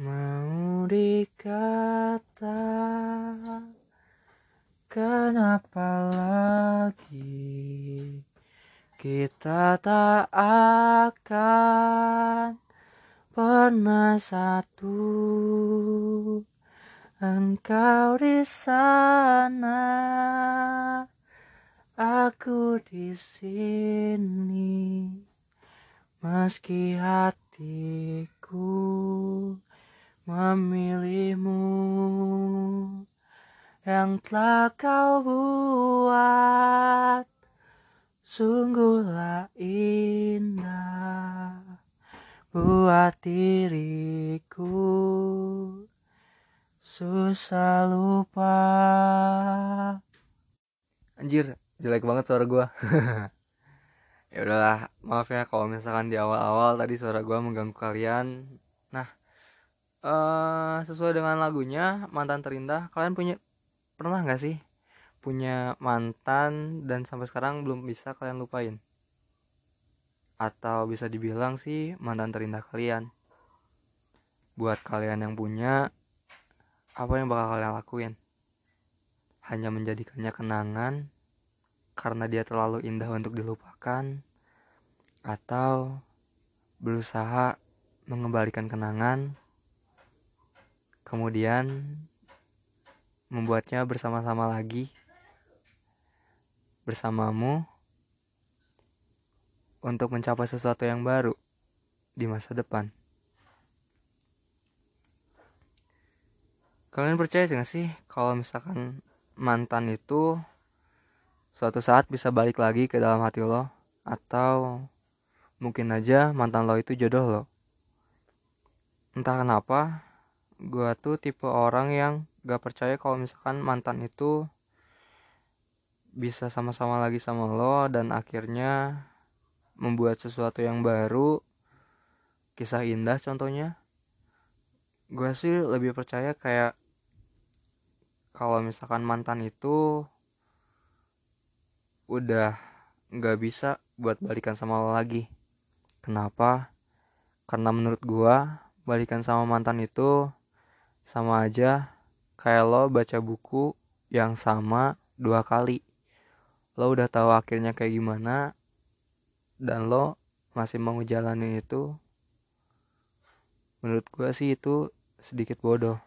Mau dikata Kenapa lagi? Kita tak akan Pernah satu. Engkau di sana Aku di sini. Meski hatiku memilihmu yang telah kau buat. Sungguhlah indah buat diriku. Susah lupa. Anjir jelek banget suara gua. Ya udahlah maaf ya kalau misalkan di awal-awal tadi suara gua mengganggu kalian. Nah uh, sesuai dengan lagunya mantan terindah kalian punya pernah nggak sih punya mantan dan sampai sekarang belum bisa kalian lupain? Atau bisa dibilang sih mantan terindah kalian? Buat kalian yang punya apa yang bakal kalian lakuin? Hanya menjadikannya kenangan karena dia terlalu indah untuk dilupakan? Atau berusaha mengembalikan kenangan kemudian membuatnya bersama-sama lagi bersamamu untuk mencapai sesuatu yang baru di masa depan. Kalian percaya gak sih kalau misalkan mantan itu suatu saat bisa balik lagi ke dalam hati lo atau mungkin aja mantan lo itu jodoh lo. Entah kenapa gue tuh tipe orang yang gak percaya kalau misalkan mantan itu bisa sama-sama lagi sama lo dan akhirnya membuat sesuatu yang baru kisah indah contohnya. Gue sih lebih percaya kayak kalau misalkan mantan itu udah nggak bisa buat balikan sama lo lagi. Kenapa? Karena menurut gue balikan sama mantan itu sama aja kayak lo baca buku yang sama dua kali. Lo udah tahu akhirnya kayak gimana dan lo masih mau jalanin itu menurut gue sih itu sedikit bodoh.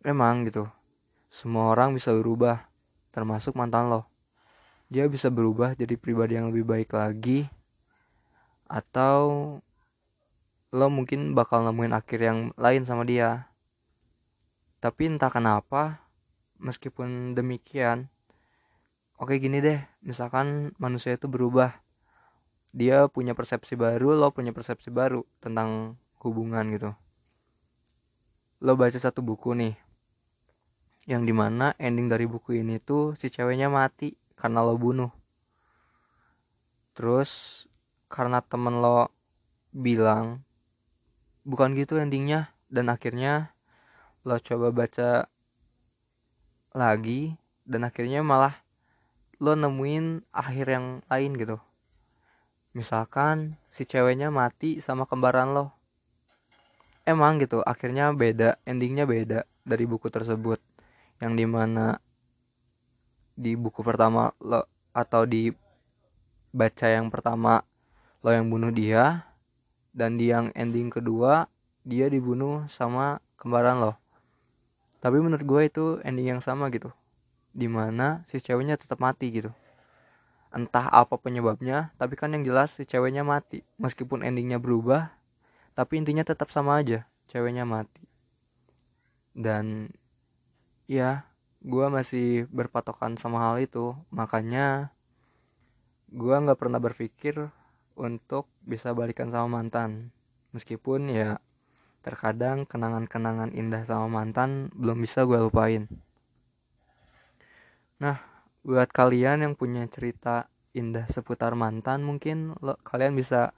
Emang gitu semua orang bisa berubah termasuk mantan lo. Dia bisa berubah jadi pribadi yang lebih baik lagi atau lo mungkin bakal nemuin akhir yang lain sama dia. Tapi entah kenapa meskipun demikian oke gini deh misalkan manusia itu berubah. Dia punya persepsi baru lo punya persepsi baru tentang hubungan gitu. Lo baca satu buku nih yang di mana ending dari buku ini tuh si ceweknya mati karena lo bunuh. Terus karena temen lo bilang bukan gitu endingnya. Dan akhirnya lo coba baca lagi dan akhirnya malah lo nemuin akhir yang lain gitu. Misalkan si ceweknya mati sama kembaran lo. Emang gitu akhirnya beda endingnya beda dari buku tersebut. Yang di mana di buku pertama lo atau di baca yang pertama lo yang bunuh dia dan di yang ending kedua dia dibunuh sama kembaran lo tapi menurut gue itu ending yang sama gitu. Di mana si ceweknya tetap mati gitu. Entah apa penyebabnya tapi kan yang jelas si ceweknya mati. Meskipun endingnya berubah tapi intinya tetap sama aja ceweknya mati. Dan ya gue masih berpatokan sama hal itu. Makanya gue nggak pernah berpikir untuk bisa balikan sama mantan. Meskipun ya terkadang kenangan-kenangan indah sama mantan belum bisa gue lupain. Nah buat kalian yang punya cerita indah seputar mantan mungkin lo kalian bisa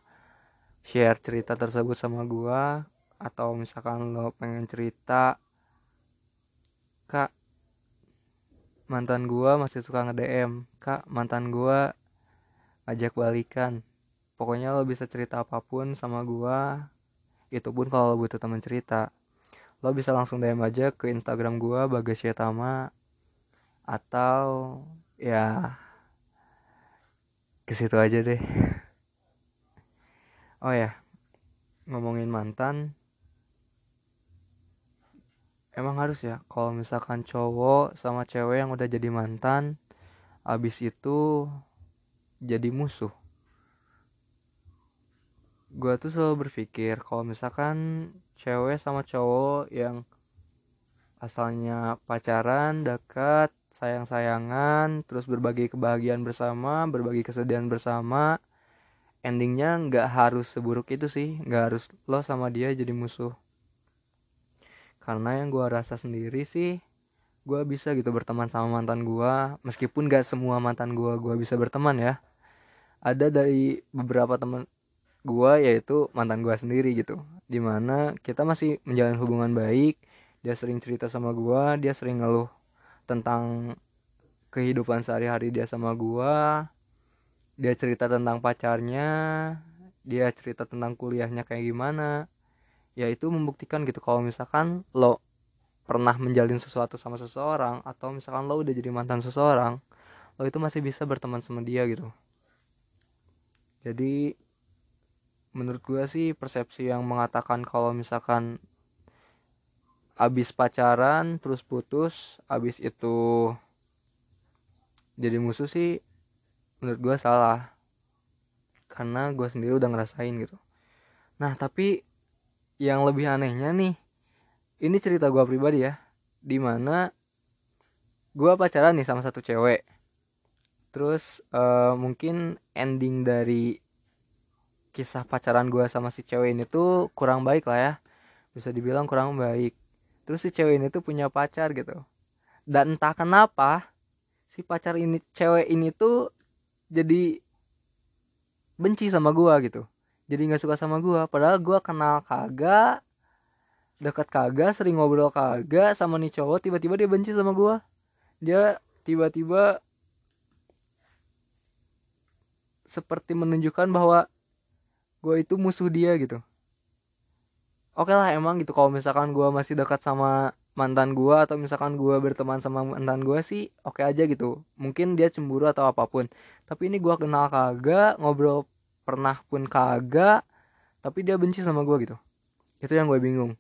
share cerita tersebut sama gue atau misalkan lo pengen cerita kak mantan gue masih suka nge DM kak mantan gue ajak balikan pokoknya lo bisa cerita apa pun sama gua itu pun kalau butuh teman cerita. Lo bisa langsung DM aja ke Instagram gua Bagas Yatama atau ya ke situ aja deh. Oh ya ngomongin mantan. Emang harus ya kalau misalkan cowok sama cewek yang udah jadi mantan abis itu jadi musuh gue tuh selalu berpikir kalau misalkan cewek sama cowok yang asalnya pacaran dekat sayang-sayangan terus berbagi kebahagiaan bersama berbagi kesedihan bersama endingnya nggak harus seburuk itu sih. Nggak harus lo sama dia jadi musuh. Karena yang gue rasa sendiri sih gue bisa gitu berteman sama mantan gue meskipun gak semua mantan gue gue bisa berteman ya. Ada dari beberapa teman gue yaitu mantan gue sendiri gitu. Di mana kita masih menjalin hubungan baik dia sering cerita sama gue dia sering ngeluh tentang kehidupan sehari-hari dia sama gue dia cerita tentang pacarnya dia cerita tentang kuliahnya kayak gimana. Ya itu membuktikan gitu kalau misalkan lo pernah menjalin sesuatu sama seseorang atau misalkan lo udah jadi mantan seseorang lo itu masih bisa berteman sama dia gitu. Jadi menurut gue sih persepsi yang mengatakan kalau misalkan abis pacaran terus putus abis itu jadi musuh sih menurut gue salah. Karena gue sendiri udah ngerasain gitu. Nah tapi yang lebih anehnya nih ini cerita gue pribadi ya di mana gue pacaran nih sama satu cewek. Terus uh, mungkin ending dari kisah pacaran gue sama si cewek ini tuh kurang baik lah ya. Bisa dibilang kurang baik. Terus si cewek ini tuh punya pacar gitu. Dan entah kenapa si pacar ini cewek ini tuh jadi benci sama gue gitu. Jadi nggak suka sama gue padahal gue kenal kagak dekat kagak sering ngobrol kagak sama nih cowok tiba-tiba dia benci sama gue dia tiba-tiba seperti menunjukkan bahwa gue itu musuh dia gitu. Oke lah emang gitu. Kalau misalkan gue masih dekat sama mantan gue atau misalkan gue berteman sama mantan gue sih oke aja gitu. Mungkin dia cemburu atau apa pun. Tapi ini gue kenal kagak ngobrol pernah pun kagak tapi dia benci sama gue gitu. Itu yang gue bingung.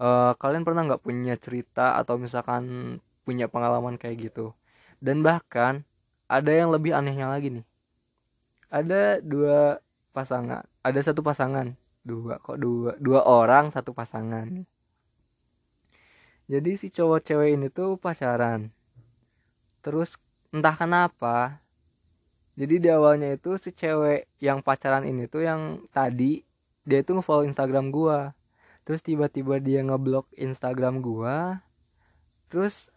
Uh, kalian pernah nggak punya cerita atau misalkan punya pengalaman kayak gitu? Dan bahkan ada yang lebih anehnya lagi nih. Ada dua pasangan. Ada satu pasangan. Dua kok dua. Dua orang satu pasangan. Jadi si cowok cewek ini tuh pacaran. Terus entah kenapa jadi di awalnya itu si cewek yang pacaran ini tuh yang tadi dia itu ngefollow Instagram gua. Terus tiba-tiba dia ngeblok Instagram gua. Terus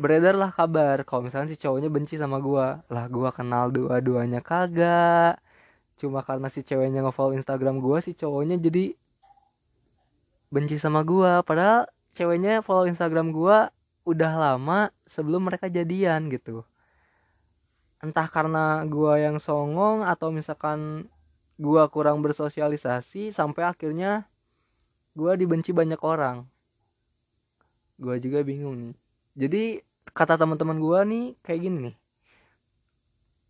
beredarlah kabar kalau misalnya si cowoknya benci sama gua. Lah gua kenal dua-duanya kagak cuma karena si ceweknya ngefollow Instagram gua si cowoknya jadi benci sama gua. Padahal ceweknya follow Instagram gua udah lama sebelum mereka jadian gitu. Entah karena gua yang songong atau misalkan gua kurang bersosialisasi sampai akhirnya gua dibenci banyak orang. Gua juga bingung nih. Jadi kata teman-teman gua nih kayak gini nih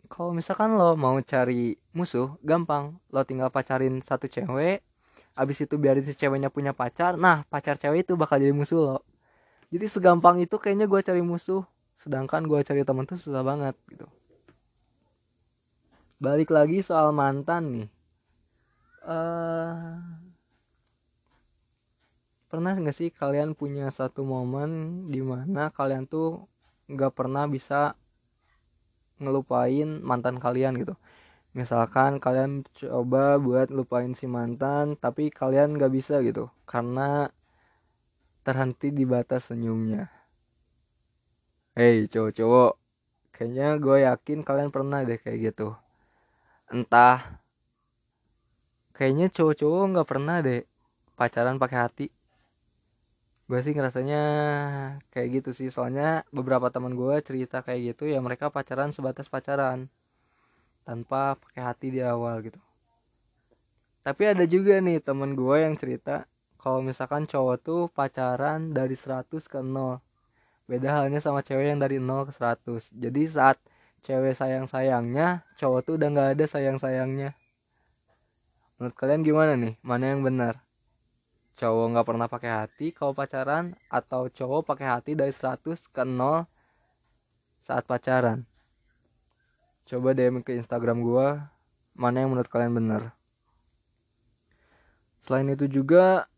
kalau misalkan lo mau cari musuh gampang. Lo tinggal pacarin satu cewek abis itu biarin si ceweknya punya pacar. Nah pacar cewek itu bakal jadi musuh lo. Jadi segampang itu kayaknya gue cari musuh sedangkan gue cari temen tuh susah banget gitu. Balik lagi soal mantan nih. Uh, pernah nggak sih kalian punya satu momen di mana kalian tuh nggak pernah bisa ngelupain mantan kalian gitu. Misalkan kalian coba buat lupain si mantan tapi kalian nggak bisa gitu karena terhenti di batas senyumnya. Hei cowok-cowok kayaknya gue yakin kalian pernah deh kayak gitu. Entah kayaknya cowok-cowok nggak pernah deh pacaran pakai hati gue sih ngerasanya kayak gitu sih. Soalnya beberapa teman gue cerita kayak gitu ya mereka pacaran sebatas pacaran. Tanpa pakai hati di awal gitu. Tapi ada juga nih temen gue yang cerita kalau misalkan cowok tuh pacaran dari 100 ke 0 beda halnya sama cewek yang dari 0 ke 100 jadi saat cewek sayang sayangnya cowok tuh udah nggak ada sayang sayangnya menurut kalian gimana nih? Mana yang benar cowok nggak pernah pakai hati kalau pacaran atau cowok pakai hati dari 100 ke 0 saat pacaran? Coba DM ke Instagram gua mana yang menurut kalian benar? Selain itu juga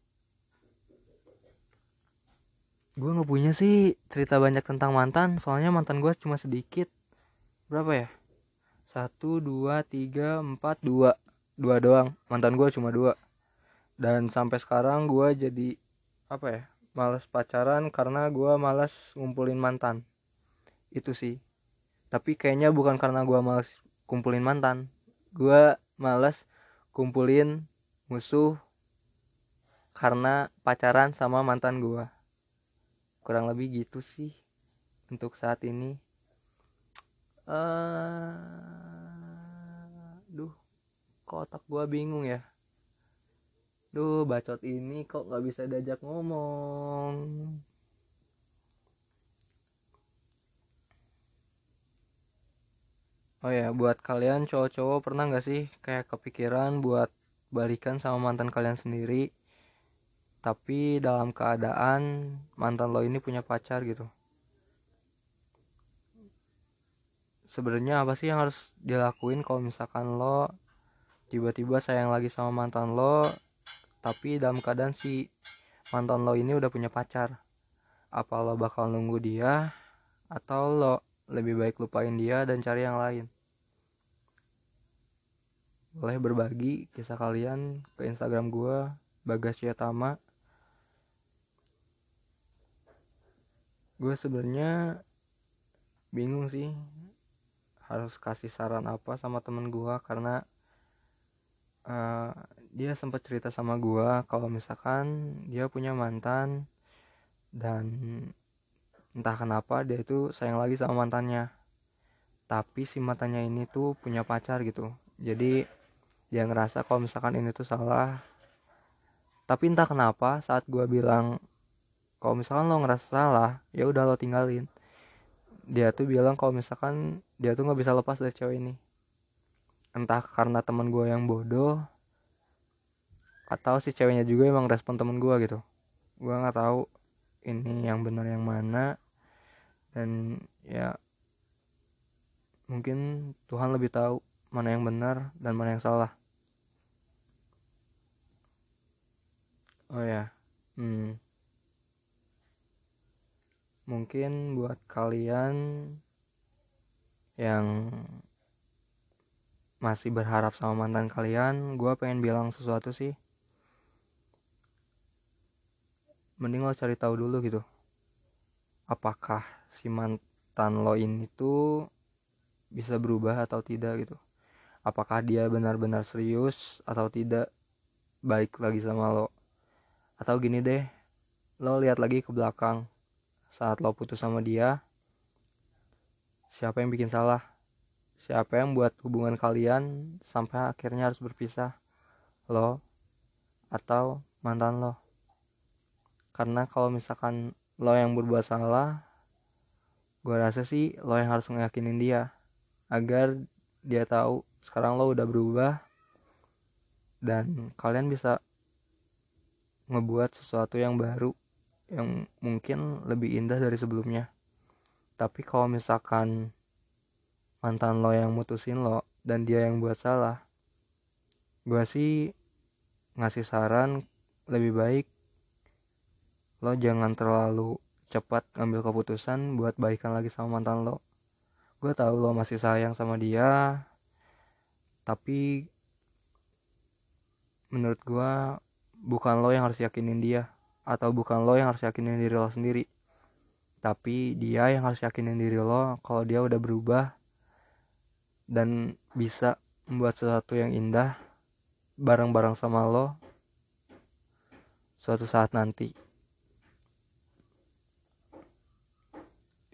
gue nggak punya sih cerita banyak tentang mantan soalnya mantan gue cuma sedikit. Berapa ya? Satu dua tiga empat dua. Dua doang. Mantan gue cuma dua dan sampai sekarang gue jadi apa ya males pacaran karena gue males ngumpulin mantan. Itu sih. Tapi kayaknya bukan karena gue males kumpulin mantan. Gue males kumpulin musuh karena pacaran sama mantan gue kurang lebih gitu sih untuk saat ini. Uh, duh kok gua bingung ya duh bacot ini kok nggak bisa diajak ngomong? Oh ya buat kalian cowok-cowok pernah nggak sih kayak kepikiran buat balikan sama mantan kalian sendiri? Tapi dalam keadaan mantan lo ini punya pacar gitu. Sebenarnya apa sih yang harus dilakuin kalau misalkan lo tiba-tiba sayang lagi sama mantan lo tapi dalam keadaan si mantan lo ini udah punya pacar apa lo bakal nunggu dia atau lo lebih baik lupain dia dan cari yang lain? Boleh berbagi kisah kalian ke instagram gue Bagas Yatama gue sebenarnya bingung sih harus kasih saran apa sama temen gue karena uh, dia sempat cerita sama gue kalau misalkan dia punya mantan dan entah kenapa dia itu sayang lagi sama mantannya. Tapi si mantannya ini tuh punya pacar gitu. Jadi dia ngerasa kalau misalkan ini tuh salah. Tapi entah kenapa saat gue bilang kalau misalkan lo ngerasa salah ya udah lo tinggalin. Dia tuh bilang kalau misalkan dia tuh nggak bisa lepas dari cewek ini. Entah karena teman gue yang bodoh atau si ceweknya juga emang respon temen gue gitu. Gue nggak tahu ini yang benar yang mana. Dan ya mungkin Tuhan lebih tahu mana yang benar dan mana yang salah. Oh ya hmm. Mungkin buat kalian yang masih berharap sama mantan kalian gue pengen bilang sesuatu sih mending lo cari tahu dulu gitu. Apakah si mantan lo ini tuh bisa berubah atau tidak gitu. Apakah dia benar-benar serius atau tidak baik lagi sama lo. Atau gini deh lo lihat lagi ke belakang. Saat lo putus sama dia siapa yang bikin salah? Siapa yang buat hubungan kalian sampai akhirnya harus berpisah? Lo atau mantan lo karena kalau misalkan lo yang berbuat salah gue rasa sih lo yang harus ngeyakinin dia agar dia tahu sekarang lo udah berubah dan kalian bisa ngebuat sesuatu yang baru yang mungkin lebih indah dari sebelumnya. Tapi kalau misalkan mantan lo yang mutusin lo dan dia yang buat salah gue sih ngasih saran lebih baik lo jangan terlalu cepat ngambil keputusan buat baikan lagi sama mantan lo. Gue tahu lo masih sayang sama dia tapi menurut gue bukan lo yang harus yakinin dia atau bukan lo yang harus yakinin diri lo sendiri. Tapi dia yang harus yakinin diri lo kalau dia udah berubah dan bisa membuat sesuatu yang indah bareng-bareng sama lo suatu saat nanti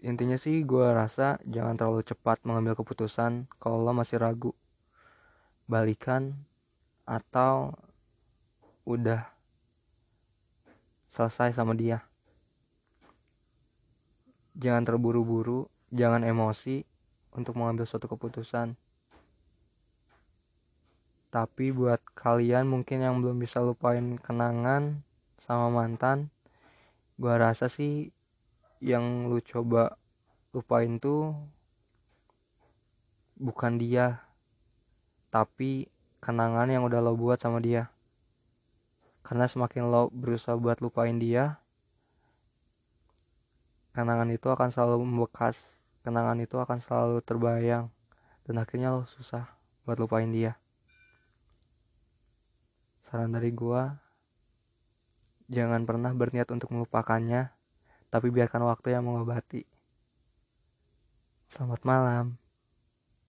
intinya sih gue rasa jangan terlalu cepat mengambil keputusan kalau lo masih ragu. Balikan atau udah selesai sama dia. Jangan terburu-buru jangan emosi untuk mengambil suatu keputusan. Tapi buat kalian mungkin yang belum bisa lupain kenangan sama mantan gua rasa sih yang lu coba lupain tuh bukan dia tapi kenangan yang udah lo buat sama dia. Karena semakin lo berusaha buat lupain dia kenangan itu akan selalu membekas kenangan itu akan selalu terbayang dan akhirnya lo susah buat lupain dia. Saran dari gua jangan pernah berniat untuk melupakannya tapi biarkan waktu yang mengobati. Selamat malam